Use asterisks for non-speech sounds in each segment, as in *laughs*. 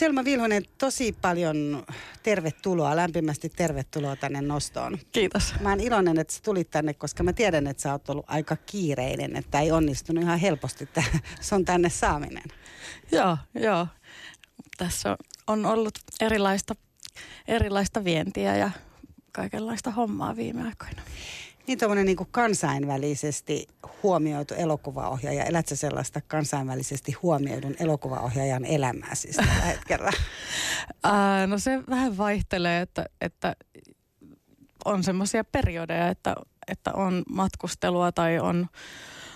Selma Vilhonen, tosi paljon tervetuloa, lämpimästi tervetuloa tänne nostoon. Kiitos. Mä oon iloinen, että sä tulit tänne, koska mä tiedän, että sä oot ollut aika kiireinen, että ei onnistunut ihan helposti että on tänne saaminen. Joo, joo. Tässä on ollut erilaista, erilaista vientiä ja kaikenlaista hommaa viime aikoina. Niin tuommoinen niin kansainvälisesti huomioitu elokuvaohjaaja. Elätkö sellaista kansainvälisesti huomioidun elokuvaohjaajan elämää siis tällä *laughs* hetkellä? Ää, no se vähän vaihtelee, että, että on semmoisia periodeja, että, että on matkustelua tai on,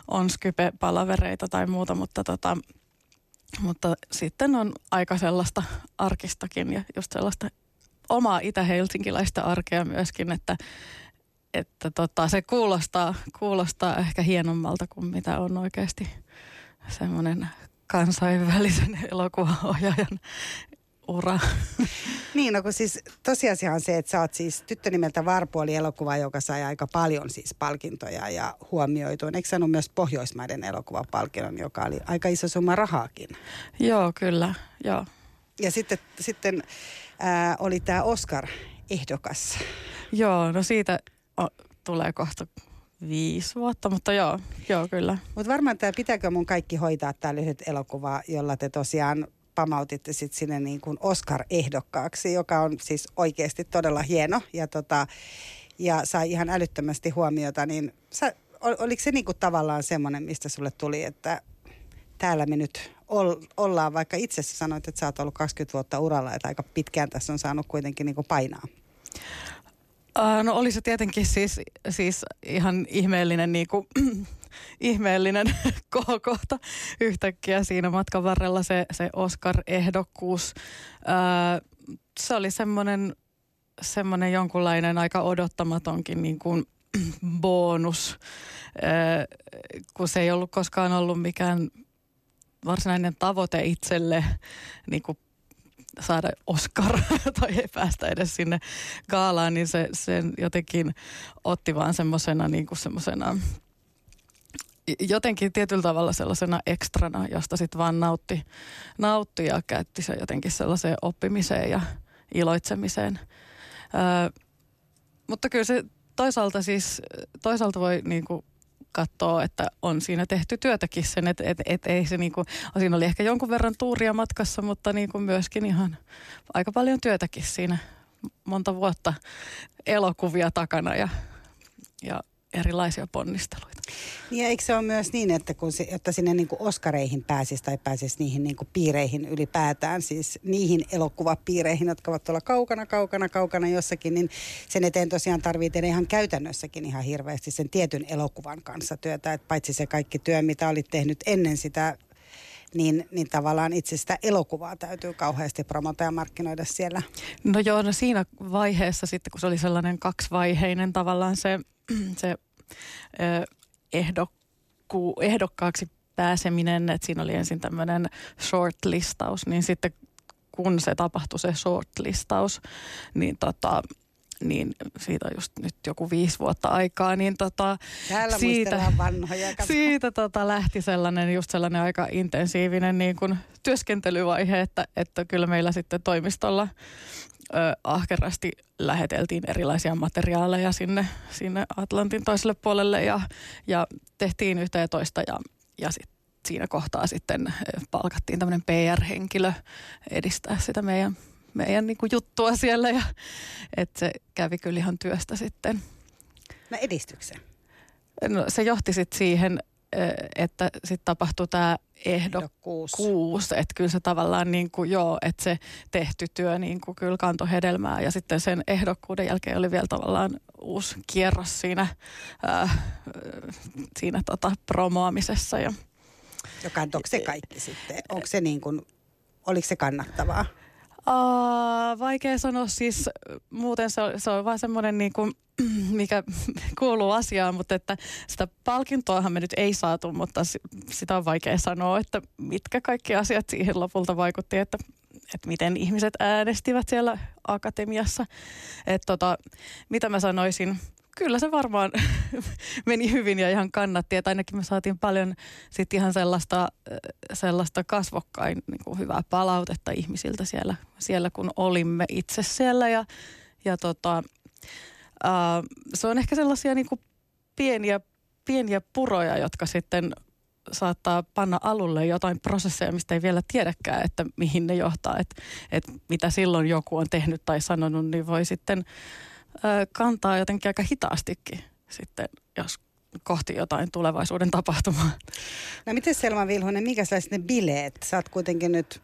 on Skype-palavereita tai muuta, mutta, tota, mutta sitten on aika sellaista arkistakin ja just sellaista omaa itä-helsinkiläistä arkea myöskin, että, että tota, se kuulostaa, kuulostaa ehkä hienommalta kuin mitä on oikeasti semmoinen kansainvälisen *laughs* elokuvaohjaajan ura. *laughs* Niin, no kun siis tosiasia on se, että sä oot siis tyttö nimeltä Varpuoli elokuva, joka sai aika paljon siis palkintoja ja huomioitu. Eikö saanut myös Pohjoismaiden elokuvapalkinnon, joka oli aika iso summa rahaakin? Joo, kyllä, joo. Ja sitten, sitten ää, oli tämä Oscar-ehdokas. Joo, no siitä o, tulee kohta viisi vuotta, mutta joo, joo kyllä. Mutta varmaan tämä pitääkö mun kaikki hoitaa tämä lyhyt elokuva, jolla te tosiaan pamautitte sit sinne niin kuin Oscar-ehdokkaaksi, joka on siis oikeasti todella hieno ja, tota, ja sai ihan älyttömästi huomiota, niin sä, oliko se niin kuin tavallaan semmoinen, mistä sulle tuli, että täällä me nyt ollaan, vaikka itse sanoit, että sä oot ollut 20 vuotta uralla, että aika pitkään tässä on saanut kuitenkin niin kuin painaa. Uh, no oli se tietenkin siis, siis ihan ihmeellinen, niin kuin, *clears throat* ihmeellinen *laughs* kohta yhtäkkiä siinä matkan varrella se, se Oscar-ehdokkuus. Uh, se oli semmoinen, semmoinen jonkunlainen aika odottamatonkin niin kuin *clears throat* bonus, uh, kun se ei ollut koskaan ollut mikään varsinainen tavoite itselle niin kuin saada Oscar *laughs* tai ei päästä edes sinne gaalaan, niin se sen jotenkin otti vaan semmoisena niin kuin semmoisena jotenkin tietyllä tavalla sellaisena ekstrana, josta sitten vaan nautti, nautti ja käytti se jotenkin sellaiseen oppimiseen ja iloitsemiseen. Öö, mutta kyllä se toisaalta siis, toisaalta voi niin kuin katsoa, että on siinä tehty työtäkin sen, että et, et ei se niinku, siinä oli ehkä jonkun verran tuuria matkassa, mutta niinku myöskin ihan aika paljon työtäkin siinä monta vuotta elokuvia takana ja, ja erilaisia ponnisteluita. Niin eikö se ole myös niin, että kun se, jotta sinne niin kuin Oskareihin pääsisi tai pääsisi niihin niin kuin piireihin ylipäätään, siis niihin elokuvapiireihin, jotka ovat tuolla kaukana, kaukana, kaukana jossakin, niin sen eteen tosiaan tarvitsee tehdä ihan käytännössäkin ihan hirveästi sen tietyn elokuvan kanssa työtä, että paitsi se kaikki työ, mitä olit tehnyt ennen sitä niin, niin tavallaan itse sitä elokuvaa täytyy kauheasti promota ja markkinoida siellä. No joo, no siinä vaiheessa sitten, kun se oli sellainen kaksivaiheinen tavallaan se, se ehdokku, ehdokkaaksi pääseminen, että siinä oli ensin tämmöinen shortlistaus, niin sitten kun se tapahtui se shortlistaus, niin tota, niin siitä on just nyt joku viisi vuotta aikaa, niin tota, Täällä siitä, vanhoja. siitä tota, lähti sellainen just sellainen aika intensiivinen niin kuin työskentelyvaihe, että, että kyllä meillä sitten toimistolla ö, ahkerasti läheteltiin erilaisia materiaaleja sinne, sinne Atlantin toiselle puolelle ja, ja tehtiin yhtä ja toista ja, ja sit siinä kohtaa sitten palkattiin tämmöinen PR-henkilö edistää sitä meidän, meidän niin kuin juttua siellä ja että se kävi kyllä ihan työstä sitten. No edistyksen. No, se johti sitten siihen, että sitten tapahtui tämä ehdokkuus. Että kyllä se tavallaan niin kuin, joo, että se tehty työ niin kuin kyllä kantoi hedelmää. Ja sitten sen ehdokkuuden jälkeen oli vielä tavallaan uusi kierros siinä, ää, siinä tota promoamisessa. Ja, Joka onko se kaikki sitten? Onko se niin kuin, oliko se kannattavaa? Uh, vaikea sanoa siis, muuten se on, se on vaan semmoinen niin kuin, *clears throat* mikä *laughs* kuuluu asiaan, mutta että sitä palkintoahan me nyt ei saatu, mutta sitä on vaikea sanoa, että mitkä kaikki asiat siihen lopulta vaikutti, että, että miten ihmiset äänestivät siellä akatemiassa. Että tota, mitä mä sanoisin, kyllä se varmaan *laughs* meni hyvin ja ihan kannatti. Että ainakin me saatiin paljon sit ihan sellaista, sellaista kasvokkain niin kuin hyvää palautetta ihmisiltä siellä, siellä, kun olimme itse siellä. Ja, ja tota, ää, se on ehkä sellaisia niin kuin pieniä, pieniä puroja, jotka sitten saattaa panna alulle jotain prosesseja, mistä ei vielä tiedäkään, että mihin ne johtaa. Että et mitä silloin joku on tehnyt tai sanonut, niin voi sitten kantaa jotenkin aika hitaastikin sitten, jos kohti jotain tulevaisuuden tapahtumaa. No miten Selma Vilhonen, mikä ne bileet? Sä oot kuitenkin nyt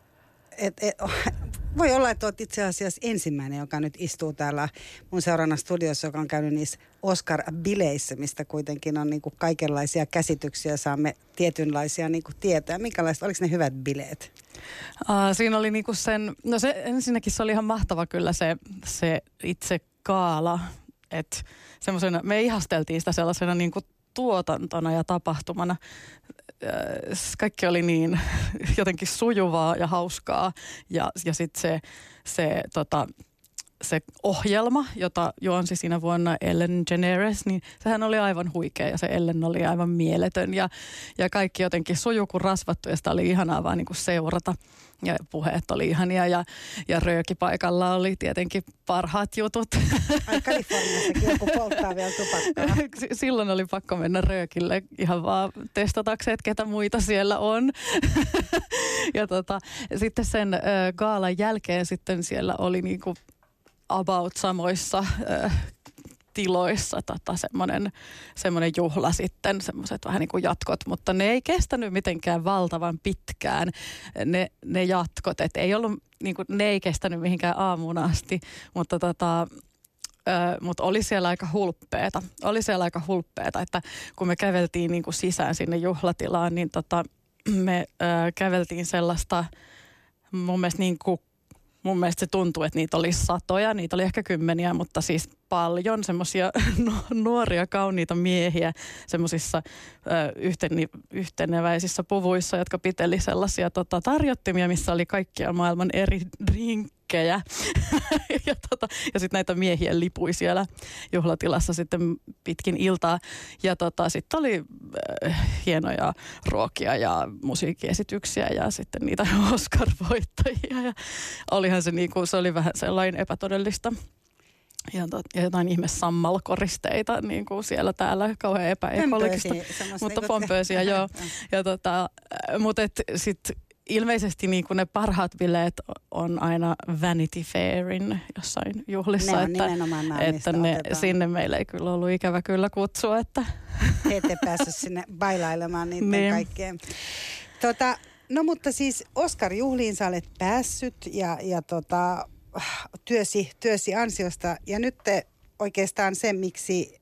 et, et, voi olla, että olet itse asiassa ensimmäinen, joka nyt istuu täällä mun seurana studiossa, joka on käynyt niissä Oscar-bileissä, mistä kuitenkin on niin kuin kaikenlaisia käsityksiä, saamme tietynlaisia niin kuin tietoja. Minkälaiset, oliko ne hyvät bileet? Uh, siinä oli niinku sen, no se ensinnäkin se oli ihan mahtava kyllä se, se itse kaala, semmoisena, me ihasteltiin sitä sellaisena niinku tuotantona ja tapahtumana. Kaikki oli niin *laughs* jotenkin sujuvaa ja hauskaa ja, ja sitten se, se tota, se ohjelma, jota juonsi siinä vuonna Ellen DeGeneres, niin sehän oli aivan huikea ja se Ellen oli aivan mieletön ja, ja kaikki jotenkin suju kuin rasvattu ja sitä oli ihanaa vaan niin kuin seurata ja puheet oli ihania ja, ja röökipaikalla oli tietenkin parhaat jutut. Ai Kaliforniassakin joku polttaa vielä tupakkaa. *laughs* Silloin oli pakko mennä röökille ihan vaan testatakseen, että ketä muita siellä on. *laughs* ja tota, sitten sen gaalan jälkeen sitten siellä oli niinku about samoissa äh, tiloissa tota, semmoinen, semmoinen juhla sitten, semmoiset vähän niin kuin jatkot, mutta ne ei kestänyt mitenkään valtavan pitkään ne, ne jatkot, että ei ollut, niin kuin, ne ei kestänyt mihinkään aamuun asti, mutta tota, mutta oli siellä aika hulppeeta. Oli siellä aika hulppeeta, että kun me käveltiin niin kuin sisään sinne juhlatilaan, niin tota, me ö, käveltiin sellaista mun mielestä niin kuin mun mielestä se tuntuu, että niitä oli satoja, niitä oli ehkä kymmeniä, mutta siis paljon semmoisia *laughs* nuoria, kauniita miehiä semmoisissa yhten, yhteneväisissä puvuissa, jotka piteli sellaisia tota, tarjottimia, missä oli kaikkia maailman eri rinkkejä. *laughs* ja tota, ja sitten näitä miehiä lipui siellä juhlatilassa sitten pitkin iltaa. Ja tota, sitten oli äh, hienoja ruokia ja musiikkiesityksiä ja sitten niitä *laughs* Oscar-voittajia. Ja olihan se, niinku, se oli vähän sellainen epätodellista ja, tot, ja jotain ihme sammalkoristeita niin kuin siellä täällä kauhean epäekologista. Mutta pompöösiä, *laughs* joo. Ja tota, mutta sitten ilmeisesti niin kuin ne parhaat bileet on aina Vanity Fairin jossain juhlissa. Ne että, että ne, sinne meillä ei kyllä ollut ikävä kyllä kutsua. Että. *laughs* He ette päässyt sinne bailailemaan niiden niin. kaikkeen. Tota, no mutta siis Oscar-juhliin sä olet päässyt ja, ja tota, työsi, työsi ansiosta. Ja nyt te oikeastaan se, miksi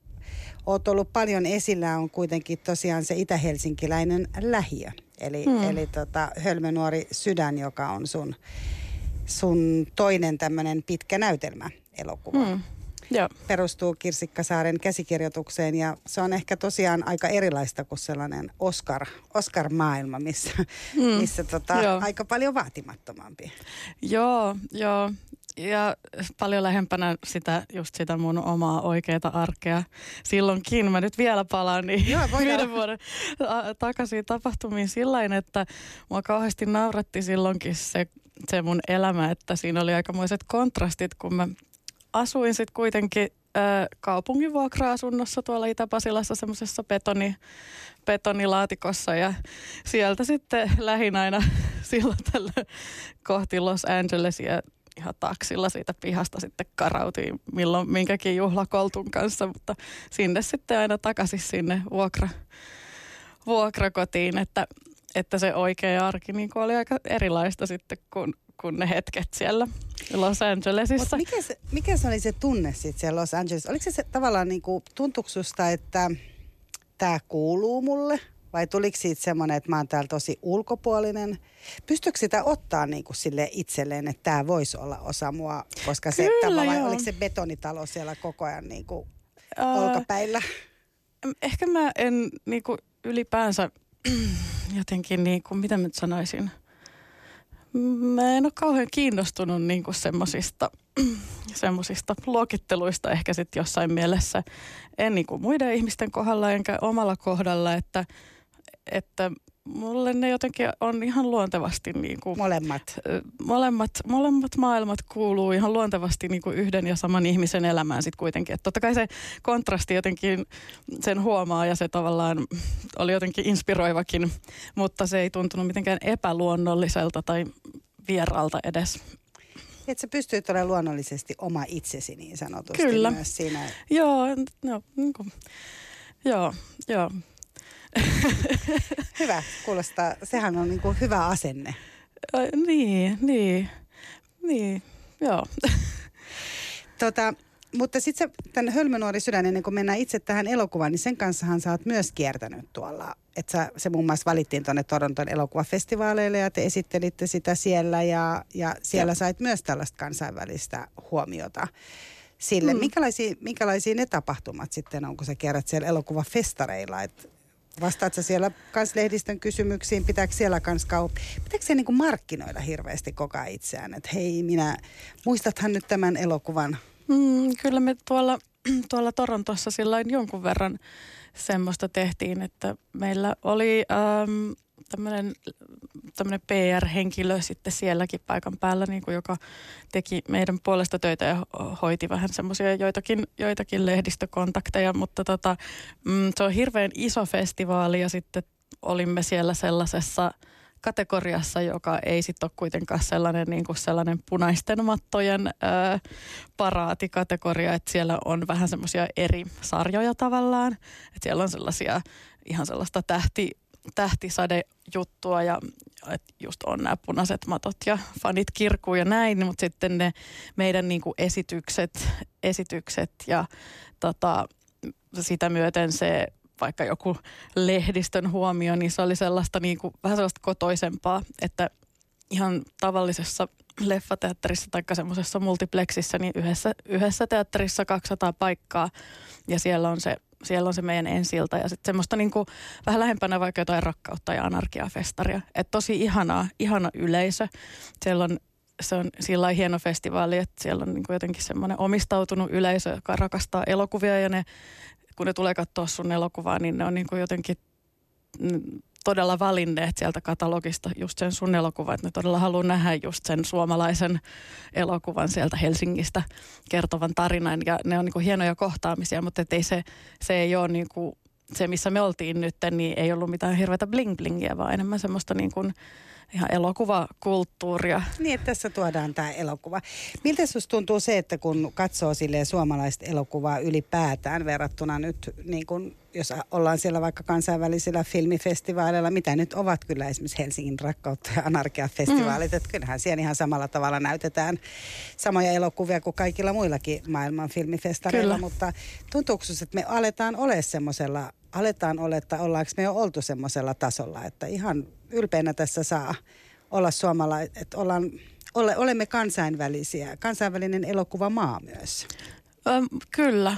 oot ollut paljon esillä, on kuitenkin tosiaan se itä-helsinkiläinen lähiö. Eli, hmm. eli tota, Hölmönuori sydän, joka on sun, sun toinen tämmöinen pitkä näytelmä elokuva. Joo. Perustuu Kirsikkasaaren käsikirjoitukseen ja se on ehkä tosiaan aika erilaista kuin sellainen Oscar, Oscar-maailma, missä, mm. missä tota, aika paljon vaatimattomampi. Joo, joo ja paljon lähempänä sitä, just sitä mun omaa oikeaa arkea. Silloinkin, mä nyt vielä palaan niin Joo, viiden vuoden takaisin tapahtumiin sillä että mua kauheasti nauratti silloinkin se, se mun elämä, että siinä oli aikamoiset kontrastit, kun mä asuin sitten kuitenkin kaupungin vuokra-asunnossa tuolla Itä-Pasilassa semmoisessa betoni, betonilaatikossa. Ja sieltä sitten lähin aina *laughs* silloin tällä kohti Los Angelesia ihan taksilla siitä pihasta sitten karautiin milloin minkäkin juhlakoltun kanssa, mutta sinne sitten aina takaisin sinne vuokra, vuokrakotiin, että, että se oikea arki niin oli aika erilaista sitten kuin, kuin ne hetket siellä Los Angelesissa. Mut mikä, se, mikä se oli se tunne sitten siellä Los Angelesissa? Oliko se, se tavallaan niin kuin, että tämä kuuluu mulle – vai tuliko siitä semmoinen, että mä oon täällä tosi ulkopuolinen? Pystyykö sitä ottaa niin kuin sille itselleen, että tämä voisi olla osa mua? Koska se Kyllä, tavallaan, oliko se betonitalo siellä koko ajan niin kuin uh, olkapäillä? Ehkä mä en niin kuin ylipäänsä *clears throat* jotenkin, niin kuin, mitä mä sanoisin, Mä en ole kauhean kiinnostunut niin semmoisista *clears throat* semmosista luokitteluista ehkä sitten jossain mielessä. En niin kuin muiden ihmisten kohdalla enkä omalla kohdalla, että, että mulle ne jotenkin on ihan luontevasti niin kuin, Molemmat. molemmat, molemmat maailmat kuuluu ihan luontevasti niin kuin yhden ja saman ihmisen elämään sitten kuitenkin. Et totta kai se kontrasti jotenkin sen huomaa ja se tavallaan oli jotenkin inspiroivakin, mutta se ei tuntunut mitenkään epäluonnolliselta tai vieraalta edes. Että sä pystyy olemaan luonnollisesti oma itsesi niin sanotusti Kyllä. myös siinä. Joo, no, niin kuin, joo, joo. *laughs* Hyvä, kuulostaa. Sehän on niin kuin hyvä asenne. Niin, niin, niin, joo. *laughs* Tota, mutta sitten tämän Hölmönuori sydän, ennen kuin mennään itse tähän elokuvaan, niin sen kanssahan sä oot myös kiertänyt tuolla. Että se muun muassa valittiin tuonne Toronton elokuvafestivaaleille ja te esittelitte sitä siellä ja, ja siellä Joo. sait myös tällaista kansainvälistä huomiota sille. Mm. Minkälaisia, minkälaisia ne tapahtumat sitten on, kun sä kierrät siellä elokuvafestareilla? Et vastaat sä siellä kans lehdistön kysymyksiin, pitääkö siellä kans kaup- Pitääkö se niinku markkinoida hirveästi koko itseään? Että hei minä, muistathan nyt tämän elokuvan Mm, kyllä me tuolla, *clears throat* tuolla Torontossa silloin jonkun verran semmoista tehtiin, että meillä oli ähm, tämmöinen tämmöinen PR-henkilö sitten sielläkin paikan päällä, niin kuin joka teki meidän puolesta töitä ja ho- hoiti vähän semmoisia joitakin, joitakin lehdistökontakteja, mutta tota, mm, se on hirveän iso festivaali ja sitten olimme siellä sellaisessa kategoriassa, joka ei sitten ole kuitenkaan sellainen, niin kuin sellainen punaisten mattojen ää, paraatikategoria, että siellä on vähän semmoisia eri sarjoja tavallaan, että siellä on sellaisia ihan sellaista tähti, tähtisadejuttua ja just on nämä punaiset matot ja fanit kirkuu ja näin, mutta sitten ne meidän niin kuin esitykset, esitykset ja tota, sitä myöten se vaikka joku lehdistön huomio, niin se oli sellaista niin kuin, vähän sellaista kotoisempaa, että ihan tavallisessa leffateatterissa tai semmoisessa multiplexissa, niin yhdessä, yhdessä teatterissa 200 paikkaa ja siellä on se, siellä on se meidän ensilta ja sitten semmoista niin kuin, vähän lähempänä vaikka jotain rakkautta ja anarkiafestaria. Että tosi ihanaa, ihana yleisö. Siellä on se on sillä hieno festivaali, että siellä on niin kuin jotenkin semmoinen omistautunut yleisö, joka rakastaa elokuvia ja ne, kun ne tulee katsoa sun elokuvaa, niin ne on niin kuin jotenkin todella valinneet sieltä katalogista just sen sun elokuvan, että ne todella haluaa nähdä just sen suomalaisen elokuvan sieltä Helsingistä kertovan tarinan. Ja ne on niin kuin hienoja kohtaamisia, mutta ei se, se ei ole niin kuin, se, missä me oltiin nyt, niin ei ollut mitään hirveätä bling-blingiä, vaan enemmän semmoista niin kuin ihan elokuvakulttuuria. Niin, että tässä tuodaan tämä elokuva. Miltä sinusta tuntuu se, että kun katsoo silleen suomalaista elokuvaa ylipäätään verrattuna nyt, niin kun, jos ollaan siellä vaikka kansainvälisillä filmifestivaaleilla, mitä nyt ovat kyllä esimerkiksi Helsingin rakkautta ja anarkiafestivaalit, mm. että kyllähän siellä ihan samalla tavalla näytetään samoja elokuvia kuin kaikilla muillakin maailman filmifestareilla, Kyllä. mutta tuntuuko että me aletaan ole semmoisella, aletaan olla, että ollaanko me jo oltu semmoisella tasolla, että ihan ylpeänä tässä saa olla suomalainen, että ollaan, ole, olemme kansainvälisiä, kansainvälinen elokuvamaa myös. Öm, kyllä,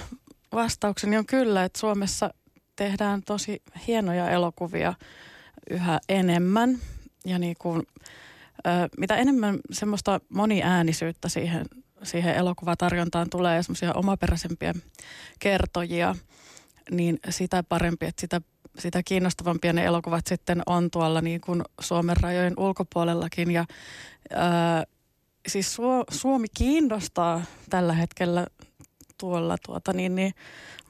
vastaukseni on kyllä, että Suomessa tehdään tosi hienoja elokuvia yhä enemmän. Ja niin kuin, ö, mitä enemmän semmoista moniäänisyyttä siihen, siihen elokuvatarjontaan tulee ja semmoisia omaperäisempiä kertojia, niin sitä parempi, että sitä, sitä kiinnostavampia ne elokuvat sitten on tuolla niin kuin Suomen rajojen ulkopuolellakin. Ja ö, siis Suo, Suomi kiinnostaa tällä hetkellä tuolla tuota niin, niin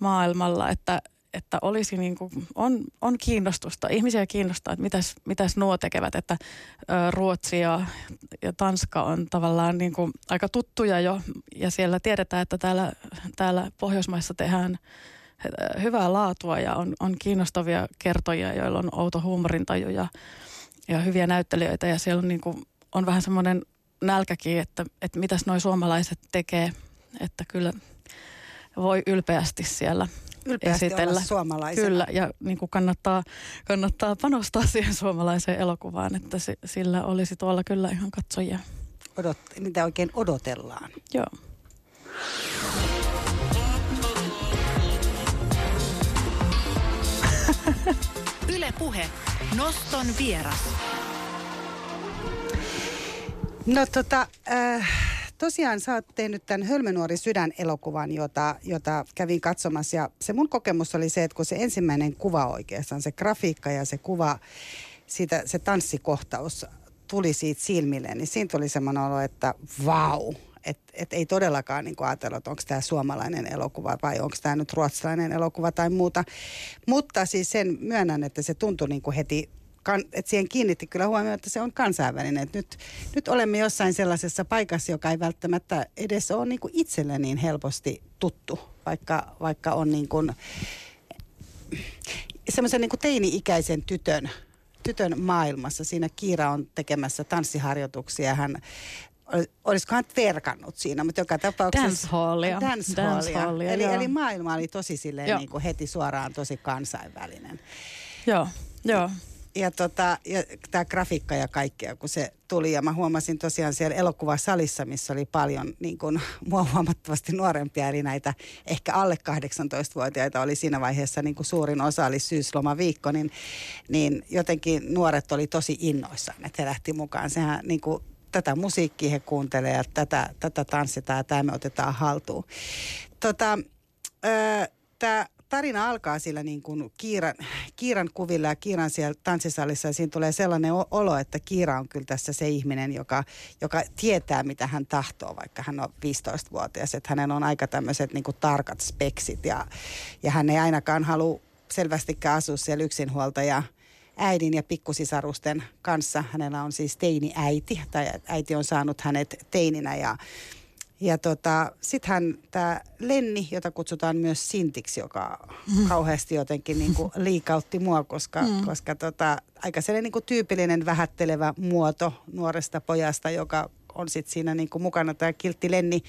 maailmalla, että, että olisi niin kuin, on, on kiinnostusta. Ihmisiä kiinnostaa, että mitäs, mitäs nuo tekevät, että ö, Ruotsi ja, ja Tanska on tavallaan niin kuin aika tuttuja jo ja siellä tiedetään, että täällä, täällä Pohjoismaissa tehdään hyvää laatua ja on, on kiinnostavia kertojia, joilla on outo huumorintaju ja, ja hyviä näyttelijöitä ja siellä on, niin kuin, on vähän semmoinen nälkäkin, että, että mitäs noi suomalaiset tekee, että kyllä voi ylpeästi siellä Ylpeästi esitellä. olla suomalaisena. Kyllä, ja niin kuin kannattaa, kannattaa panostaa siihen suomalaiseen elokuvaan, että se, sillä olisi tuolla kyllä ihan katsojia. Odot, mitä oikein odotellaan. Joo. Yle Puhe. Noston vieras. No tota, äh, tosiaan sä oot tehnyt tämän Hölmönuori sydän-elokuvan, jota, jota kävin katsomassa. Ja se mun kokemus oli se, että kun se ensimmäinen kuva oikeastaan, se grafiikka ja se kuva, siitä, se tanssikohtaus tuli siitä silmille, niin siinä tuli semmoinen olo, että vau, että et ei todellakaan niin ajatella, että onko tämä suomalainen elokuva vai onko tämä nyt ruotsalainen elokuva tai muuta. Mutta siis sen myönnän, että se tuntui niin kuin heti kan, että siihen kiinnitti kyllä huomioon, että se on kansainvälinen. Että nyt, nyt olemme jossain sellaisessa paikassa, joka ei välttämättä edes ole niin itselle niin helposti tuttu, vaikka, vaikka on niin kuin, semmoisen niin teini-ikäisen tytön, tytön maailmassa. Siinä Kiira on tekemässä tanssiharjoituksia. Hän olisiko hän verkannut siinä, mutta joka tapauksessa... Dancehallia. Dancehallia. Dance eli, eli maailma oli tosi silleen niin kuin heti suoraan tosi kansainvälinen. Joo, joo ja, tota, ja tämä grafiikka ja kaikkea, kun se tuli. Ja mä huomasin tosiaan siellä elokuvasalissa, missä oli paljon niin kuin, mua huomattavasti nuorempia, eli näitä ehkä alle 18-vuotiaita oli siinä vaiheessa niin kuin suurin osa, oli syyslomaviikko, niin, niin jotenkin nuoret oli tosi innoissaan, että he lähti mukaan. Sehän niin kuin, tätä musiikkia he kuuntelee ja tätä, tätä tanssitaan ja tämä me otetaan haltuun. Tota, tämä tarina alkaa sillä niin kuin Kiiran, Kiiran kuvilla ja Kiiran siellä tanssisalissa ja siinä tulee sellainen olo, että Kiira on kyllä tässä se ihminen, joka, joka tietää mitä hän tahtoo, vaikka hän on 15-vuotias. Että hänen on aika tämmöiset niin tarkat speksit ja, ja hän ei ainakaan halua selvästikään asua siellä yksinhuoltaja äidin ja pikkusisarusten kanssa. Hänellä on siis teini-äiti, tai äiti on saanut hänet teininä ja ja tota, sittenhän tämä Lenni, jota kutsutaan myös Sintiksi, joka mm. kauheasti jotenkin *laughs* niin kuin liikautti mua, koska, mm. koska tota, aika sellainen niin kuin tyypillinen vähättelevä muoto nuoresta pojasta, joka on sitten siinä niin kuin mukana tämä kiltti Lenni,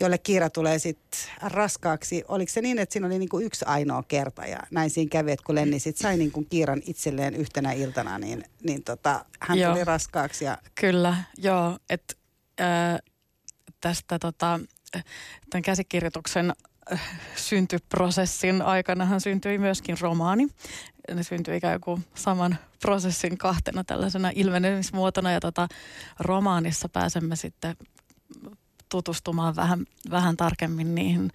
jolle Kiira tulee sitten raskaaksi. Oliko se niin, että siinä oli niin kuin yksi ainoa kerta ja näin siinä kävi, että kun Lenni sitten sai niin kuin Kiiran itselleen yhtenä iltana, niin, niin tota, hän joo. tuli raskaaksi. Ja... Kyllä, joo. Että äh, tästä tota, tämän käsikirjoituksen äh, syntyprosessin aikanahan syntyi myöskin romaani. Ne syntyi ikään kuin saman prosessin kahtena tällaisena ilmenemismuotona ja tota, romaanissa pääsemme sitten tutustumaan vähän, vähän tarkemmin niihin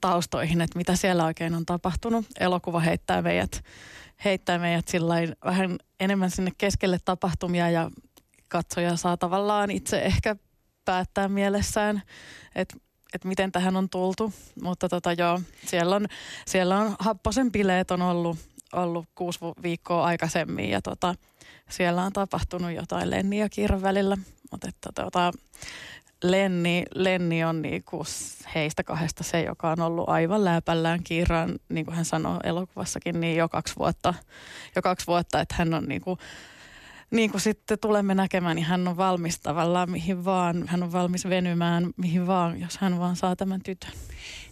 taustoihin, että mitä siellä oikein on tapahtunut. Elokuva heittää meidät, heittää meidät vähän enemmän sinne keskelle tapahtumia ja katsoja saa tavallaan itse ehkä päättää mielessään, että että miten tähän on tultu. Mutta tota joo, siellä on, siellä on Happosen bileet on ollut, ollut kuusi viikkoa aikaisemmin ja tota, siellä on tapahtunut jotain Lenni ja Kiiran välillä. Mutta tota, Lenni, Lenni on niinku heistä kahdesta se, joka on ollut aivan läpällään Kiiraan, niin kuin hän sanoi elokuvassakin, niin jo kaksi vuotta, jo kaksi vuotta että hän on niinku niin kuin sitten tulemme näkemään, niin hän on valmis tavallaan mihin vaan, hän on valmis venymään mihin vaan, jos hän vaan saa tämän tytön.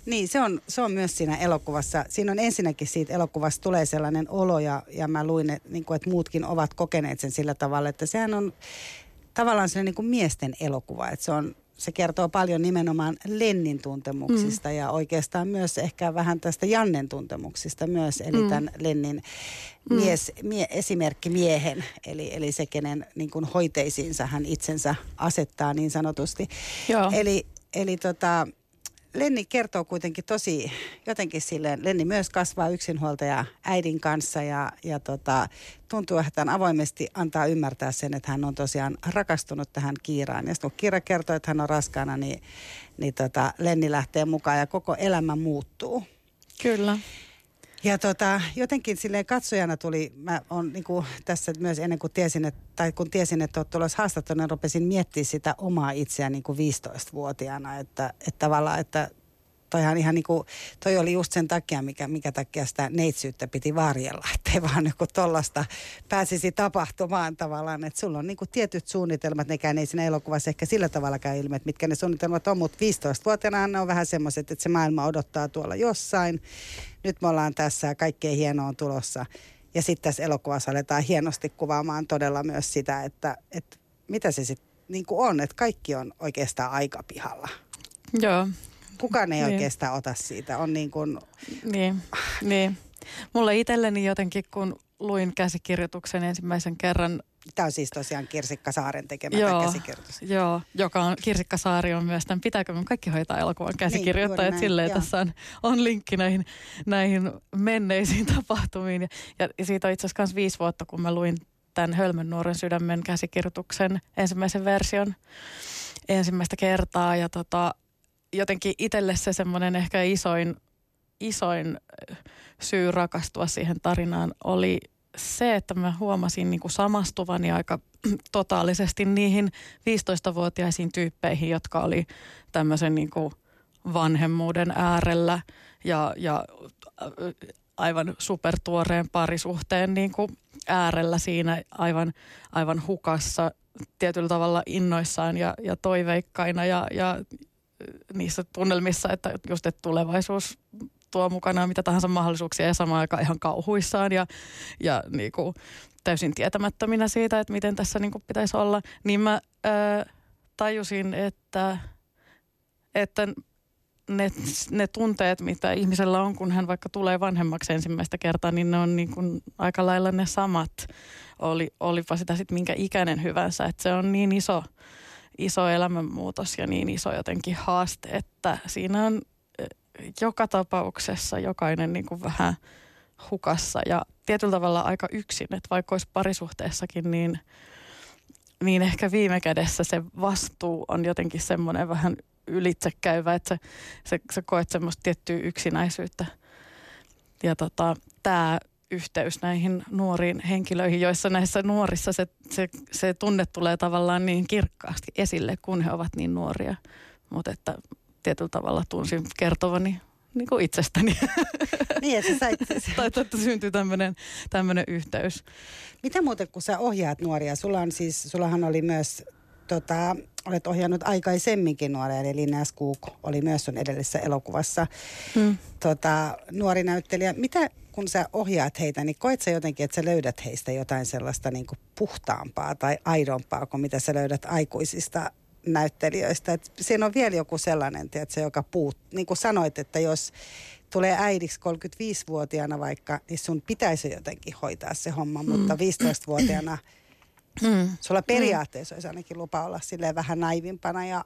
Niin, se on, se on myös siinä elokuvassa. Siinä on ensinnäkin siitä elokuvasta tulee sellainen olo ja, ja mä luin, että, niin kuin, että muutkin ovat kokeneet sen sillä tavalla, että sehän on tavallaan sellainen niin kuin miesten elokuva, että se on se kertoo paljon nimenomaan Lennin tuntemuksista mm. ja oikeastaan myös ehkä vähän tästä Jannen tuntemuksista myös, eli mm. tämän Lennin mm. mies, mie, esimerkki miehen, eli, eli se, kenen niin kuin hoiteisiinsa hän itsensä asettaa niin sanotusti. Joo. Eli, eli tota, Lenni kertoo kuitenkin tosi jotenkin silleen, Lenni myös kasvaa yksinhuoltaja äidin kanssa ja, ja tota, tuntuu, että hän avoimesti antaa ymmärtää sen, että hän on tosiaan rakastunut tähän Kiiraan. Ja kun Kiira kertoo, että hän on raskaana, niin, niin tota, Lenni lähtee mukaan ja koko elämä muuttuu. Kyllä. Ja tota, jotenkin silleen katsojana tuli, mä on niin kuin tässä myös ennen kuin tiesin, että, tai kun tiesin, että olet tulossa haastattelun, niin rupesin miettimään sitä omaa itseäni niin kuin 15-vuotiaana, että, että tavallaan, että toihan ihan niin kuin, toi oli just sen takia, mikä, mikä takia sitä neitsyyttä piti varjella, *laughs* ettei vaan niin kuin tollasta pääsisi tapahtumaan tavallaan, että sulla on niin kuin tietyt suunnitelmat, nekään ei siinä elokuvassa ehkä sillä tavalla käy ilmi, että mitkä ne suunnitelmat on, mutta 15-vuotiaana ne on vähän semmoiset, että se maailma odottaa tuolla jossain, nyt me ollaan tässä ja kaikkea hienoa on tulossa. Ja sitten tässä elokuvassa aletaan hienosti kuvaamaan todella myös sitä, että, että mitä se sitten niin on, että kaikki on oikeastaan aika pihalla. Joo, kukaan ei niin. oikeastaan ota siitä. On niin kuin... Niin, niin. Mulle itselleni jotenkin, kun luin käsikirjoituksen ensimmäisen kerran Tämä on siis tosiaan Kirsikka Saaren tekemä joo, käsikirjoitus. Joo, joka on, Kirsikka Saari on myös tämän Pitääkö me kaikki hoitaa elokuvan niin, käsikirjoittajat niin, silleen, joo. tässä on, on linkki näihin, näihin menneisiin *laughs* tapahtumiin. Ja, ja siitä on itse asiassa myös viisi vuotta, kun mä luin tämän Hölmön nuoren sydämen käsikirjoituksen ensimmäisen version ensimmäistä kertaa. Ja tota, jotenkin itselle se semmoinen ehkä isoin, isoin syy rakastua siihen tarinaan oli se, että mä huomasin niin kuin samastuvani aika *clears throat* totaalisesti niihin 15-vuotiaisiin tyyppeihin, jotka oli tämmöisen niin kuin vanhemmuuden äärellä ja, ja aivan supertuoreen parisuhteen niin kuin äärellä siinä aivan, aivan hukassa tietyllä tavalla innoissaan ja, ja toiveikkaina ja, ja niissä tunnelmissa, että just että tulevaisuus tuo mukanaan mitä tahansa mahdollisuuksia ja samaan aikaan ihan kauhuissaan ja, ja niin kuin täysin tietämättöminä siitä, että miten tässä niin kuin pitäisi olla, niin mä ää, tajusin, että, että ne, ne tunteet, mitä ihmisellä on, kun hän vaikka tulee vanhemmaksi ensimmäistä kertaa, niin ne on niin kuin aika lailla ne samat. Oli, olipa sitä sitten minkä ikäinen hyvänsä, että se on niin iso, iso elämänmuutos ja niin iso jotenkin haaste, että siinä on joka tapauksessa jokainen niin kuin vähän hukassa ja tietyllä tavalla aika yksin, että vaikka olisi parisuhteessakin, niin, niin ehkä viime kädessä se vastuu on jotenkin semmoinen vähän ylitsekäyvä, että se, se, se koet semmoista tiettyä yksinäisyyttä. Ja tota, tämä yhteys näihin nuoriin henkilöihin, joissa näissä nuorissa se, se, se tunne tulee tavallaan niin kirkkaasti esille, kun he ovat niin nuoria. Mutta että tietyllä tavalla tunsin kertovani *laughs* niin kuin itsestäni. Niin, että sä sait... *laughs* tai että syntyi tämmöinen, tämmöinen yhteys. Mitä muuten, kun sä ohjaat nuoria? Sulla on siis, sullahan oli myös, tota, olet ohjannut aikaisemminkin nuoria, eli Linna Skoog oli myös sun edellisessä elokuvassa hmm. tota, nuori näyttelijä. Mitä, kun sä ohjaat heitä, niin koet sä jotenkin, että sä löydät heistä jotain sellaista niin kuin puhtaampaa tai aidompaa kuin mitä sä löydät aikuisista näyttelijöistä. Et siinä on vielä joku sellainen, tiedätkö, joka puut, niin kuin sanoit, että jos tulee äidiksi 35-vuotiaana vaikka, niin sun pitäisi jotenkin hoitaa se homma, mm. mutta 15-vuotiaana *clears throat* mm. sulla periaatteessa olisi ainakin lupa olla silleen vähän naivimpana ja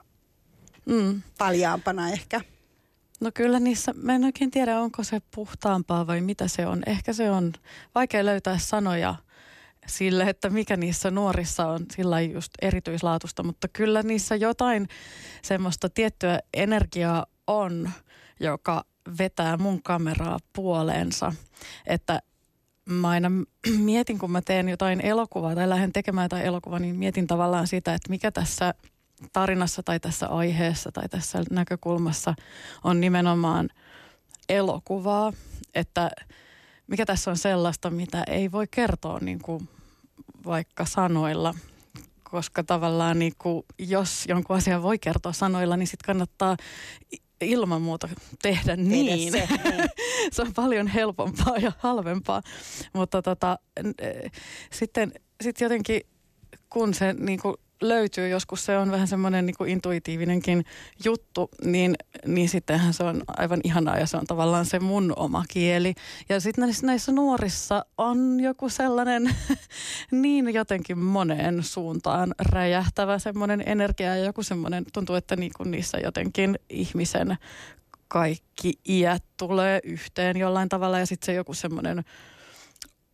mm. paljaampana ehkä. No kyllä niissä, mä en oikein tiedä, onko se puhtaampaa vai mitä se on. Ehkä se on vaikea löytää sanoja – sille, että mikä niissä nuorissa on sillä just erityislaatusta, mutta kyllä niissä jotain semmoista tiettyä energiaa on, joka vetää mun kameraa puoleensa. Että mä aina *clears throat* mietin, kun mä teen jotain elokuvaa tai lähden tekemään jotain elokuvaa, niin mietin tavallaan sitä, että mikä tässä tarinassa tai tässä aiheessa tai tässä näkökulmassa on nimenomaan elokuvaa, että – mikä tässä on sellaista, mitä ei voi kertoa niin kuin vaikka sanoilla. Koska tavallaan niin kuin, jos jonkun asian voi kertoa sanoilla, niin sitten kannattaa ilman muuta tehdä niin. Se, niin. *laughs* se on paljon helpompaa ja halvempaa. Mutta tota, sitten sit jotenkin kun se niin kuin löytyy, joskus se on vähän semmoinen niin intuitiivinenkin juttu, niin, niin sittenhän se on aivan ihanaa ja se on tavallaan se mun oma kieli. Ja sitten näissä, näissä nuorissa on joku sellainen *laughs* niin jotenkin moneen suuntaan räjähtävä semmoinen energia ja joku semmoinen, tuntuu, että niin kuin niissä jotenkin ihmisen kaikki iät tulee yhteen jollain tavalla ja sitten se joku semmoinen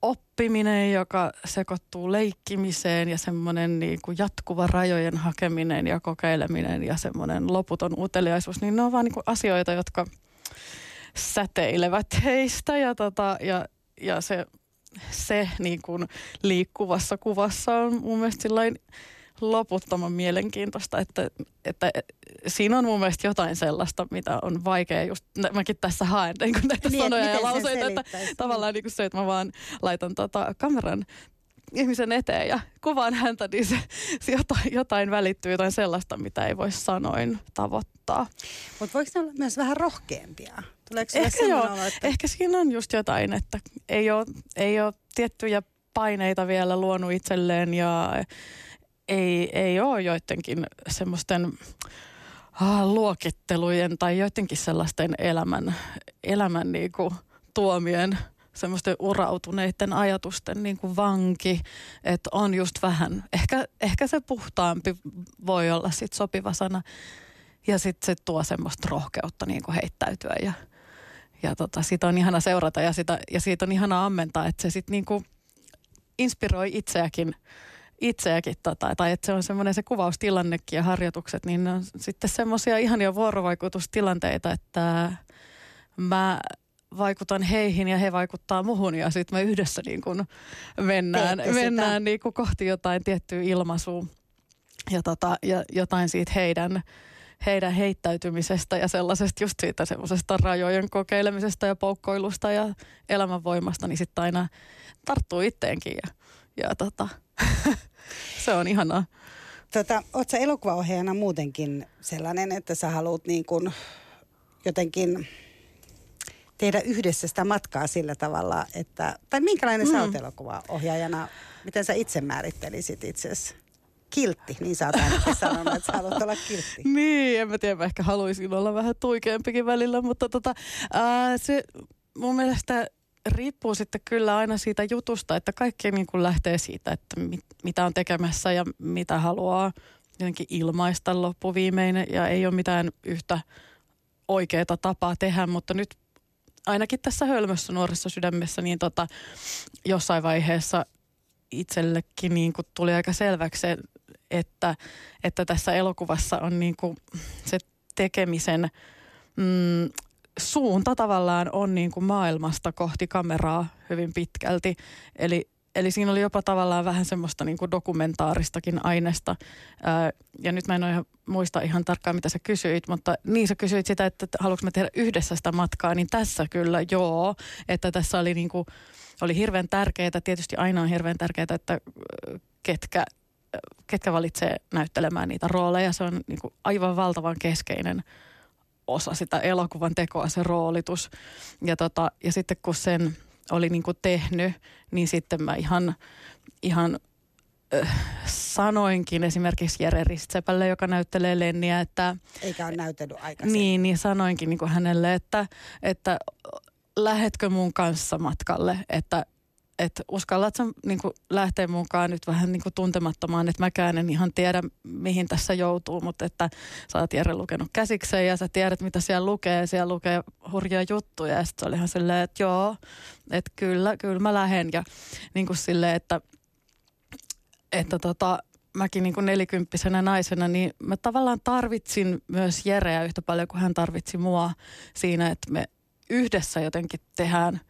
oppiminen, joka sekoittuu leikkimiseen ja semmoinen niin kuin jatkuva rajojen hakeminen ja kokeileminen ja semmoinen loputon uteliaisuus, niin ne on vaan niin kuin asioita, jotka säteilevät heistä ja, tota, ja, ja se, se niin kuin liikkuvassa kuvassa on mun mielestä sillain loputtoman mielenkiintoista, että, että siinä on mun mielestä jotain sellaista, mitä on vaikea just, mäkin tässä haen niin kuin näitä niin, sanoja ja lauseita, että tavallaan niin kuin se, että mä vaan laitan tota kameran ihmisen eteen ja kuvaan häntä, niin se, se jotain, jotain välittyy, jotain sellaista, mitä ei voi sanoin tavoittaa. Mutta voiko ne olla myös vähän rohkeampia? Tuleeko ehkä joo, olo, että... ehkä siinä on just jotain, että ei ole, ei ole tiettyjä paineita vielä luonut itselleen ja ei, ei ole joidenkin semmoisten ah, luokittelujen tai joidenkin sellaisten elämän, elämän niinku tuomien semmoisten urautuneiden ajatusten niin kuin vanki, että on just vähän, ehkä, ehkä se puhtaampi voi olla sit sopiva sana. Ja sitten se tuo semmoista rohkeutta niin kuin heittäytyä ja, ja tota, sitä on ihana seurata ja, sitä, ja siitä on ihana ammentaa, että se sitten niin kuin inspiroi itseäkin itseäkin, tota, tai että se on semmoinen se kuvaustilannekin ja harjoitukset, niin ne on sitten semmoisia ihania vuorovaikutustilanteita, että mä vaikutan heihin ja he vaikuttaa muhun ja sitten me yhdessä niin kuin mennään, mennään niin kuin kohti jotain tiettyä ilmaisua ja, tota, ja jotain siitä heidän, heidän heittäytymisestä ja sellaisesta just siitä semmoisesta rajojen kokeilemisesta ja poukkoilusta ja elämänvoimasta, niin sitten aina tarttuu itteenkin ja, ja tota, *laughs* se on ihanaa. Tota, Oletko elokuvaohjaajana muutenkin sellainen, että sä haluat niin kuin jotenkin tehdä yhdessä sitä matkaa sillä tavalla, että, tai minkälainen mm. sä oot elokuvaohjaajana, miten sä itse määrittelisit itsesi? kiltti, niin sä oot ainakin *laughs* sanonut, että sä haluat olla kiltti. niin, en mä tiedä, mä ehkä haluaisin olla vähän tuikeampikin välillä, mutta tota, ää, se mun mielestä riippuu sitten kyllä aina siitä jutusta, että kaikki niin kuin lähtee siitä, että mit, mitä on tekemässä ja mitä haluaa jotenkin ilmaista loppuviimeinen ja ei ole mitään yhtä oikeaa tapaa tehdä, mutta nyt ainakin tässä hölmössä nuoressa sydämessä, niin tota, jossain vaiheessa itsellekin niin kuin tuli aika selväksi se, että, että tässä elokuvassa on niin kuin se tekemisen mm, suunta tavallaan on niin kuin maailmasta kohti kameraa hyvin pitkälti. Eli, eli siinä oli jopa tavallaan vähän semmoista niin kuin dokumentaaristakin aineesta. Ja nyt mä en ole muista ihan tarkkaan, mitä sä kysyit, mutta niin sä kysyit sitä, että haluanko mä tehdä yhdessä sitä matkaa, niin tässä kyllä joo. Että tässä oli, niin kuin, oli hirveän tärkeää, tietysti aina on hirveän tärkeää, että ketkä ketkä valitsee näyttelemään niitä rooleja. Se on niin kuin aivan valtavan keskeinen osa sitä elokuvan tekoa, se roolitus. Ja, tota, ja sitten kun sen oli niin kuin tehnyt, niin sitten mä ihan, ihan äh, sanoinkin esimerkiksi Jere Ristsepälle, joka näyttelee Lenniä, että... Eikä ole näytellyt aikaisemmin. Niin, niin sanoinkin niin kuin hänelle, että, että lähetkö mun kanssa matkalle, että että uskallatko niin lähteä mukaan nyt vähän niin tuntemattomaan, että mäkään en ihan tiedä, mihin tässä joutuu, mutta että sä oot Jere lukenut käsikseen ja sä tiedät, mitä siellä lukee. Siellä lukee hurjia juttuja ja sitten se oli ihan silleen, että joo, että kyllä, kyllä mä lähden. Ja niin kuin silleen, että, että tota, mäkin niin nelikymppisenä naisena, niin mä tavallaan tarvitsin myös Jereä yhtä paljon kuin hän tarvitsi mua siinä, että me yhdessä jotenkin tehdään –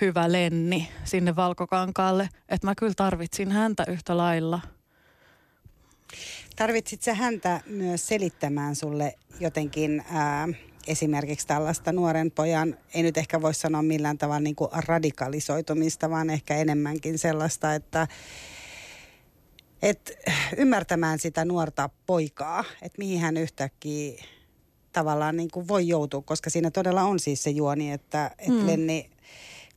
hyvä Lenni sinne Valkokankaalle, että mä kyllä tarvitsin häntä yhtä lailla. Tarvitsit sä häntä myös selittämään sulle jotenkin ää, esimerkiksi tällaista nuoren pojan, ei nyt ehkä voi sanoa millään tavalla niin kuin radikalisoitumista, vaan ehkä enemmänkin sellaista, että et ymmärtämään sitä nuorta poikaa, että mihin hän yhtäkkiä tavallaan niin kuin voi joutua, koska siinä todella on siis se juoni, että, että mm. Lenni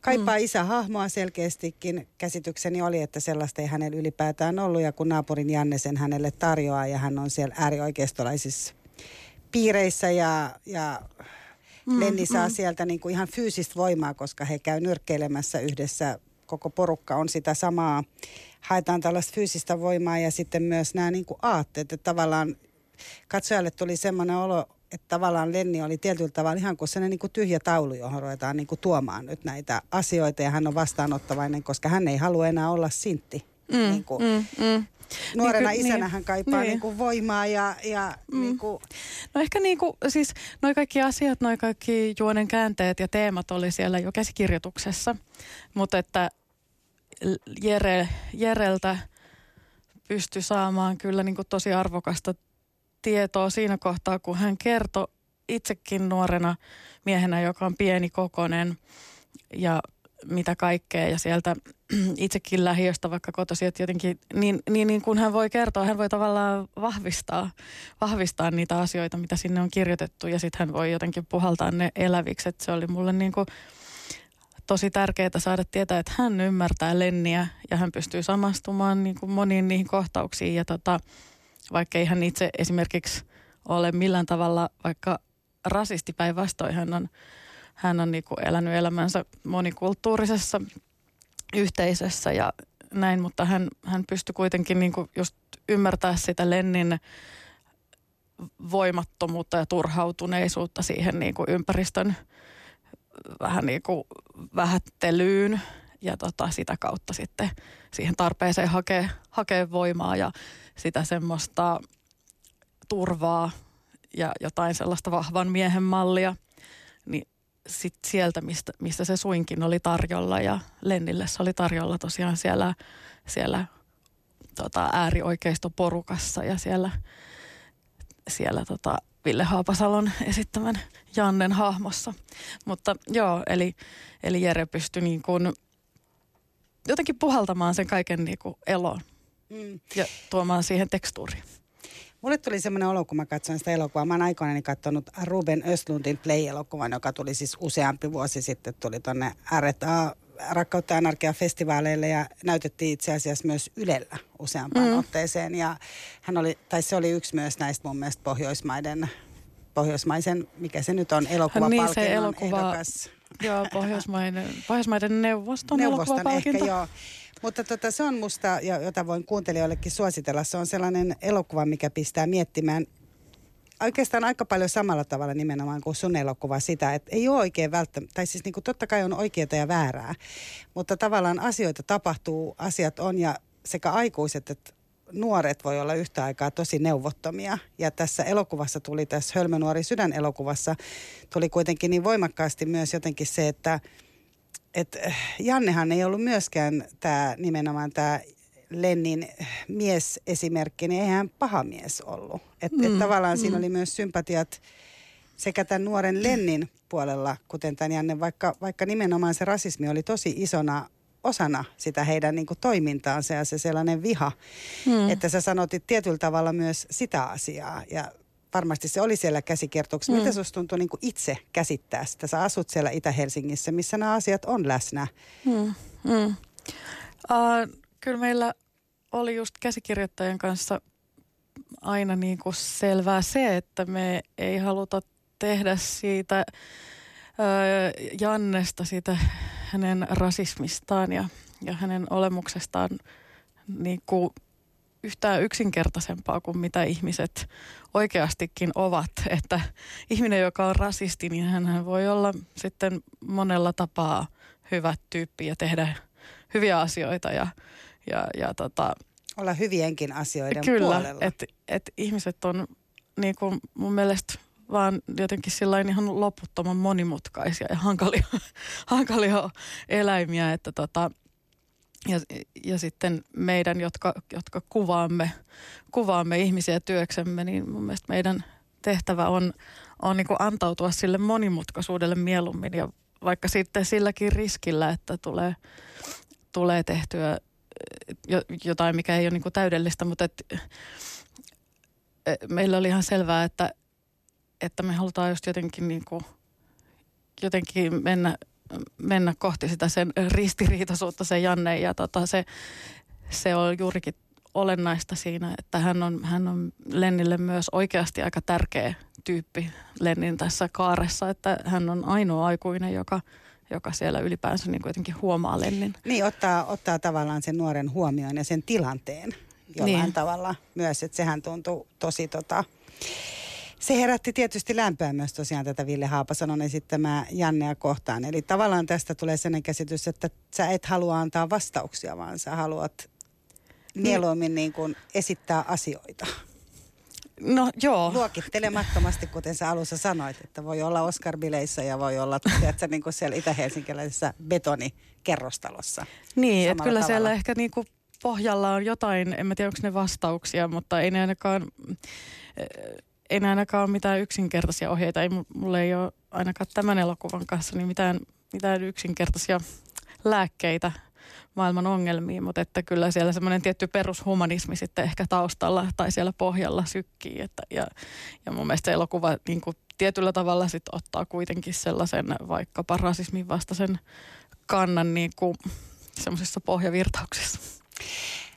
Kaipaa mm. isähahmoa selkeästikin. Käsitykseni oli, että sellaista ei hänellä ylipäätään ollut. Ja kun naapurin Janne sen hänelle tarjoaa ja hän on siellä äärioikeistolaisissa piireissä ja, ja mm, Lenni saa mm. sieltä niin kuin ihan fyysistä voimaa, koska he käy nyrkkeilemässä yhdessä. Koko porukka on sitä samaa. Haetaan tällaista fyysistä voimaa ja sitten myös nämä niin kuin aatteet. Että tavallaan katsojalle tuli semmoinen olo, että tavallaan Lenni oli tietyllä tavalla ihan kuin sellainen niin kuin tyhjä taulu, johon ruvetaan niin kuin tuomaan nyt näitä asioita ja hän on vastaanottavainen, koska hän ei halua enää olla sintti. Mm, niin kuin. Mm, mm. Nuorena niin, isänä niin, hän kaipaa niin. Niin kuin voimaa ja... ja mm. niin kuin. No ehkä niin kuin, siis noi kaikki asiat, noi kaikki juonen käänteet ja teemat oli siellä jo käsikirjoituksessa, mutta että Jere, Jereltä pystyi saamaan kyllä niin kuin tosi arvokasta tietoa siinä kohtaa, kun hän kertoi itsekin nuorena miehenä, joka on pieni kokonen ja mitä kaikkea. Ja sieltä *clears throat* itsekin lähiöstä vaikka kotosi, että jotenkin niin, niin, niin kun hän voi kertoa, hän voi tavallaan vahvistaa, vahvistaa niitä asioita, mitä sinne on kirjoitettu. Ja sitten hän voi jotenkin puhaltaa ne eläviksi, että se oli mulle niin kuin tosi tärkeää saada tietää, että hän ymmärtää Lenniä ja hän pystyy samastumaan niin kuin moniin niihin kohtauksiin. Ja tota, vaikka ei hän itse esimerkiksi ole millään tavalla vaikka rasisti päinvastoin, hän on, hän on niin kuin elänyt elämänsä monikulttuurisessa yhteisössä ja näin, mutta hän, hän pystyi kuitenkin niin kuin just ymmärtää sitä Lennin voimattomuutta ja turhautuneisuutta siihen niin kuin ympäristön vähän niin kuin vähättelyyn ja tota, sitä kautta sitten siihen tarpeeseen hakea, hakea voimaa ja sitä semmoista turvaa ja jotain sellaista vahvan miehen mallia, niin sit sieltä, mistä, mistä se suinkin oli tarjolla ja Lennille se oli tarjolla tosiaan siellä, siellä tota, äärioikeistoporukassa ja siellä, siellä tota, Ville Haapasalon esittämän Jannen hahmossa. Mutta joo, eli, eli Jere pystyi niin kuin jotenkin puhaltamaan sen kaiken niin kuin eloon mm. ja tuomaan siihen tekstuuriin. Mulle tuli semmoinen olo, kun mä katsoin sitä elokuvaa. Mä oon aikoinani katsonut Ruben Östlundin Play-elokuvan, joka tuli siis useampi vuosi sitten. Tuli tonne RTA Rakkautta ja anarkia festivaaleille ja näytettiin itse asiassa myös Ylellä useampaan mm. otteeseen. Ja hän oli, tai se oli yksi myös näistä mun mielestä Pohjoismaiden, pohjoismaisen, mikä se nyt on, elokuvapalkinnon niin, se elokuva, ehdokas. Joo, Pohjoismaiden, Pohjoismaiden neuvoston, neuvoston ehkä, joo. Mutta tota, se on musta, jota voin kuuntelijoillekin suositella, se on sellainen elokuva, mikä pistää miettimään oikeastaan aika paljon samalla tavalla nimenomaan kuin sun elokuva sitä, että ei ole oikein välttämättä, tai siis niin kuin totta kai on oikeaa ja väärää, mutta tavallaan asioita tapahtuu, asiat on ja sekä aikuiset että nuoret voi olla yhtä aikaa tosi neuvottomia. Ja tässä elokuvassa tuli, tässä Hölmönuori sydän elokuvassa, tuli kuitenkin niin voimakkaasti myös jotenkin se, että et Jannehan ei ollut myöskään tämä nimenomaan tämä Lennin miesesimerkki, niin eihän paha mies ollut. Että mm, et tavallaan mm. siinä oli myös sympatiat sekä tämän nuoren Lennin puolella, kuten tämän Janne, vaikka, vaikka nimenomaan se rasismi oli tosi isona osana sitä heidän niin kuin, toimintaansa ja se sellainen viha, mm. että sä sanotit tietyllä tavalla myös sitä asiaa ja varmasti se oli siellä käsikirjoituksessa. Mm. Miten susta tuntui niin itse käsittää sitä? Sä asut siellä Itä-Helsingissä, missä nämä asiat on läsnä. Mm. Mm. Uh, kyllä meillä oli just käsikirjoittajan kanssa aina niin kuin selvää se, että me ei haluta tehdä siitä Jannesta, siitä hänen rasismistaan ja, ja hänen olemuksestaan niin kuin yhtään yksinkertaisempaa kuin mitä ihmiset oikeastikin ovat. Että ihminen, joka on rasisti, niin hän voi olla sitten monella tapaa hyvä tyyppi ja tehdä hyviä asioita ja, ja, ja tota, olla hyvienkin asioiden kyllä, puolella. Kyllä, että et ihmiset on niin kuin mun mielestä vaan jotenkin sillä ihan loputtoman monimutkaisia ja hankalia, *laughs* hankalia eläimiä, että tota, ja, ja sitten meidän, jotka, jotka kuvaamme, kuvaamme ihmisiä työksemme, niin mun mielestä meidän tehtävä on, on niin antautua sille monimutkaisuudelle mieluummin ja vaikka sitten silläkin riskillä, että tulee, tulee tehtyä jotain, mikä ei ole niin täydellistä, mutta et, e, meillä oli ihan selvää, että, että me halutaan just jotenkin, niin kuin, jotenkin mennä, mennä kohti sitä sen ristiriitaisuutta se Janne ja tota, se, se on juurikin olennaista siinä, että hän on, hän on Lennille myös oikeasti aika tärkeä tyyppi Lennin tässä kaaressa, että hän on ainoa aikuinen, joka – joka siellä ylipäänsä niin jotenkin huomaa Lennin. Niin, ottaa, ottaa tavallaan sen nuoren huomioon ja sen tilanteen jollain niin. tavalla myös, että sehän tuntuu tosi tota, se herätti tietysti lämpöä myös tosiaan tätä Ville Haapasanon esittämää Jannea kohtaan. Eli tavallaan tästä tulee sellainen käsitys, että sä et halua antaa vastauksia, vaan sä haluat niin. mieluummin niin kuin esittää asioita. No joo. Luokittelemattomasti, kuten sä alussa sanoit, että voi olla Oscar-bileissä ja voi olla tiedätkö, niin kuin siellä itä-helsinkiläisessä betonikerrostalossa. Niin, että kyllä tavalla. siellä ehkä niin kuin pohjalla on jotain, en mä tiedä onko ne vastauksia, mutta ei ne ainakaan, ei ainakaan ole mitään yksinkertaisia ohjeita. Ei, mulla ei ole ainakaan tämän elokuvan kanssa niin mitään, mitään yksinkertaisia lääkkeitä maailman ongelmiin, mutta että kyllä siellä semmoinen tietty perushumanismi sitten ehkä taustalla tai siellä pohjalla sykkii. Että, ja, ja mun mielestä elokuva niin kuin tietyllä tavalla sitten ottaa kuitenkin sellaisen vaikkapa rasismin vastaisen kannan niin kuin semmoisessa pohjavirtauksessa.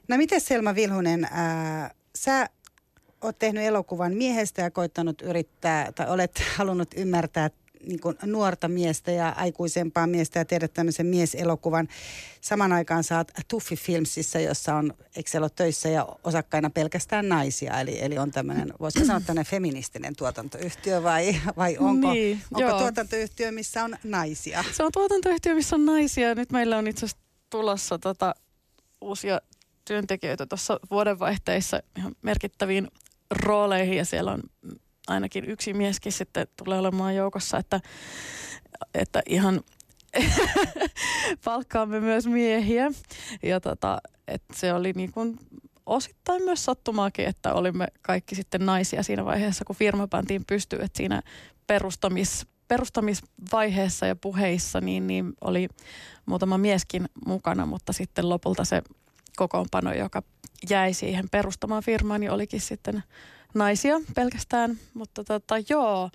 No miten Selma Vilhunen, ää, sä oot tehnyt elokuvan miehestä ja koittanut yrittää, tai olet *laughs* halunnut ymmärtää niin kuin nuorta miestä ja aikuisempaa miestä ja tehdä tämmöisen mieselokuvan. Saman aikaan saat Tuffi Filmsissa, jossa on, eikö ole töissä ja osakkaina pelkästään naisia. Eli, eli on tämmöinen, *clears throat* voisiko sanoa tämmöinen feministinen tuotantoyhtiö vai, vai onko, niin, onko tuotantoyhtiö, missä on naisia? Se on tuotantoyhtiö, missä on naisia. Nyt meillä on itse asiassa tulossa tota, uusia työntekijöitä tuossa vuodenvaihteissa ihan merkittäviin rooleihin ja siellä on ainakin yksi mieskin sitten tulee olemaan joukossa, että, että ihan *laughs* palkkaamme myös miehiä. Ja tota, että se oli niin kuin osittain myös sattumaakin, että olimme kaikki sitten naisia siinä vaiheessa, kun firma pantiin pystyyn, että siinä perustamis, perustamisvaiheessa ja puheissa niin, niin oli muutama mieskin mukana, mutta sitten lopulta se kokoonpano, joka jäi siihen perustamaan firmaan, niin olikin sitten naisia pelkästään, mutta tota, joo.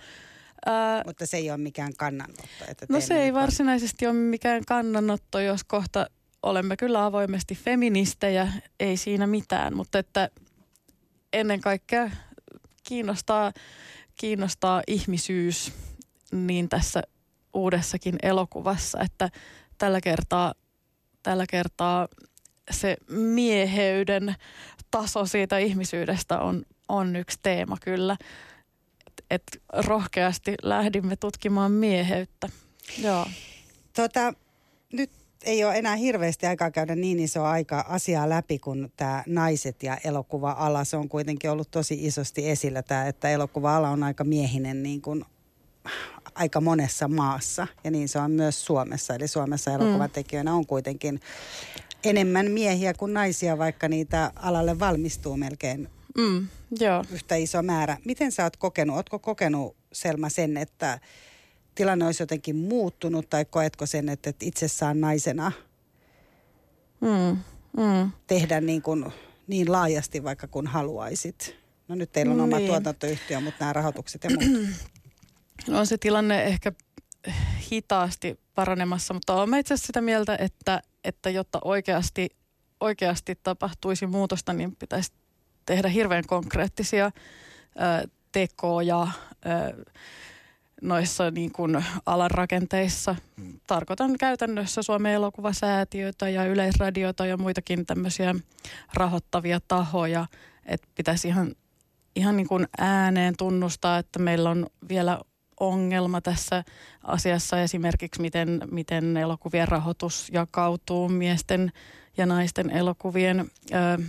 Ää, mutta se ei ole mikään kannanotto. Että no se ei varsinaisesti ole mikään kannanotto, jos kohta olemme kyllä avoimesti feministejä, ei siinä mitään, mutta että ennen kaikkea kiinnostaa, kiinnostaa ihmisyys niin tässä uudessakin elokuvassa, että tällä kertaa, tällä kertaa se mieheyden taso siitä ihmisyydestä on on yksi teema kyllä. Että et rohkeasti lähdimme tutkimaan mieheyttä. Joo. Tota, nyt ei ole enää hirveästi aikaa käydä niin iso aika asiaa läpi kuin tämä naiset ja elokuva-ala. Se on kuitenkin ollut tosi isosti esillä tämä, että elokuva-ala on aika miehinen niin kuin aika monessa maassa ja niin se on myös Suomessa. Eli Suomessa mm. elokuvatekijöinä on kuitenkin enemmän miehiä kuin naisia, vaikka niitä alalle valmistuu melkein Mm, joo. yhtä iso määrä. Miten sä oot kokenut, ootko kokenut Selma sen, että tilanne olisi jotenkin muuttunut tai koetko sen, että, että itsessään naisena mm, mm. tehdä niin, kuin, niin laajasti vaikka kun haluaisit? No nyt teillä on oma niin. tuotantoyhtiö, mutta nämä rahoitukset ja muut. On se tilanne ehkä hitaasti paranemassa, mutta olen itse asiassa sitä mieltä, että, että jotta oikeasti, oikeasti tapahtuisi muutosta, niin pitäisi tehdä hirveän konkreettisia ö, tekoja ö, noissa niin kuin alan rakenteissa. Tarkoitan käytännössä Suomen elokuvasäätiötä ja Yleisradiota ja muitakin tämmöisiä rahoittavia tahoja. Että pitäisi ihan, ihan niin kuin ääneen tunnustaa, että meillä on vielä ongelma tässä asiassa. Esimerkiksi, miten, miten elokuvien rahoitus jakautuu miesten ja naisten elokuvien ö,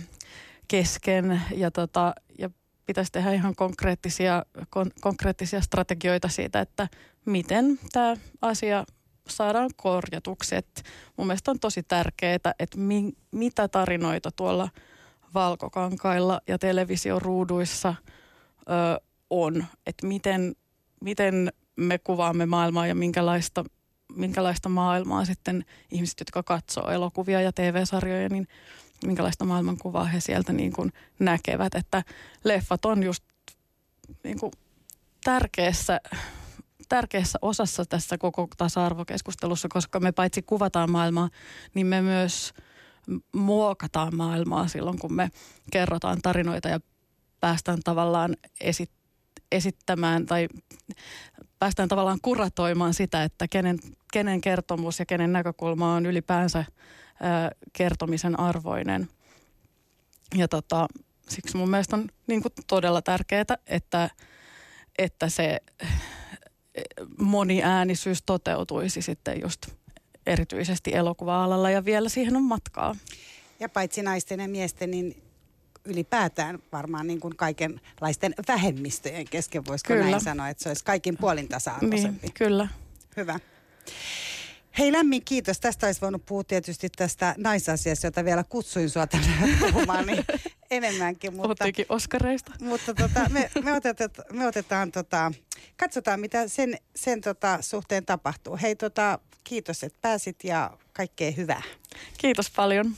kesken. Ja, tota, ja pitäisi tehdä ihan konkreettisia, kon, konkreettisia strategioita siitä, että miten tämä asia saadaan korjatuksi. Et mun mielestä on tosi tärkeää, että mi, mitä tarinoita tuolla valkokankailla ja televisioruuduissa ö, on, että miten, miten me kuvaamme maailmaa ja minkälaista, minkälaista maailmaa sitten ihmiset, jotka katsoo elokuvia ja TV-sarjoja, niin minkälaista maailmankuvaa he sieltä niin kuin näkevät. Että leffat on just niin kuin tärkeässä, tärkeässä osassa tässä koko tasa-arvokeskustelussa, koska me paitsi kuvataan maailmaa, niin me myös muokataan maailmaa silloin, kun me kerrotaan tarinoita ja päästään tavallaan esit, esittämään tai päästään tavallaan kuratoimaan sitä, että kenen, kenen kertomus ja kenen näkökulma on ylipäänsä kertomisen arvoinen. Ja tota, siksi mun mielestä on niin kuin todella tärkeää, että, että se moniäänisyys toteutuisi sitten just erityisesti elokuva-alalla ja vielä siihen on matkaa. Ja paitsi naisten ja miesten, niin ylipäätään varmaan niin kuin kaikenlaisten vähemmistöjen kesken, voisiko kyllä. näin sanoa, että se olisi kaikin puolin tasa-arvoisempi. Niin, kyllä. Hyvä. Hei lämmin kiitos. Tästä olisi voinut puhua tietysti tästä naisasiasta, jota vielä kutsuin sinua tänne *laughs* puhumaan niin enemmänkin. Mutta, Oskareista. Mutta tota, me, me, otetaan, me otetaan tota, katsotaan mitä sen, sen tota, suhteen tapahtuu. Hei tota, kiitos, että pääsit ja kaikkea hyvää. Kiitos paljon.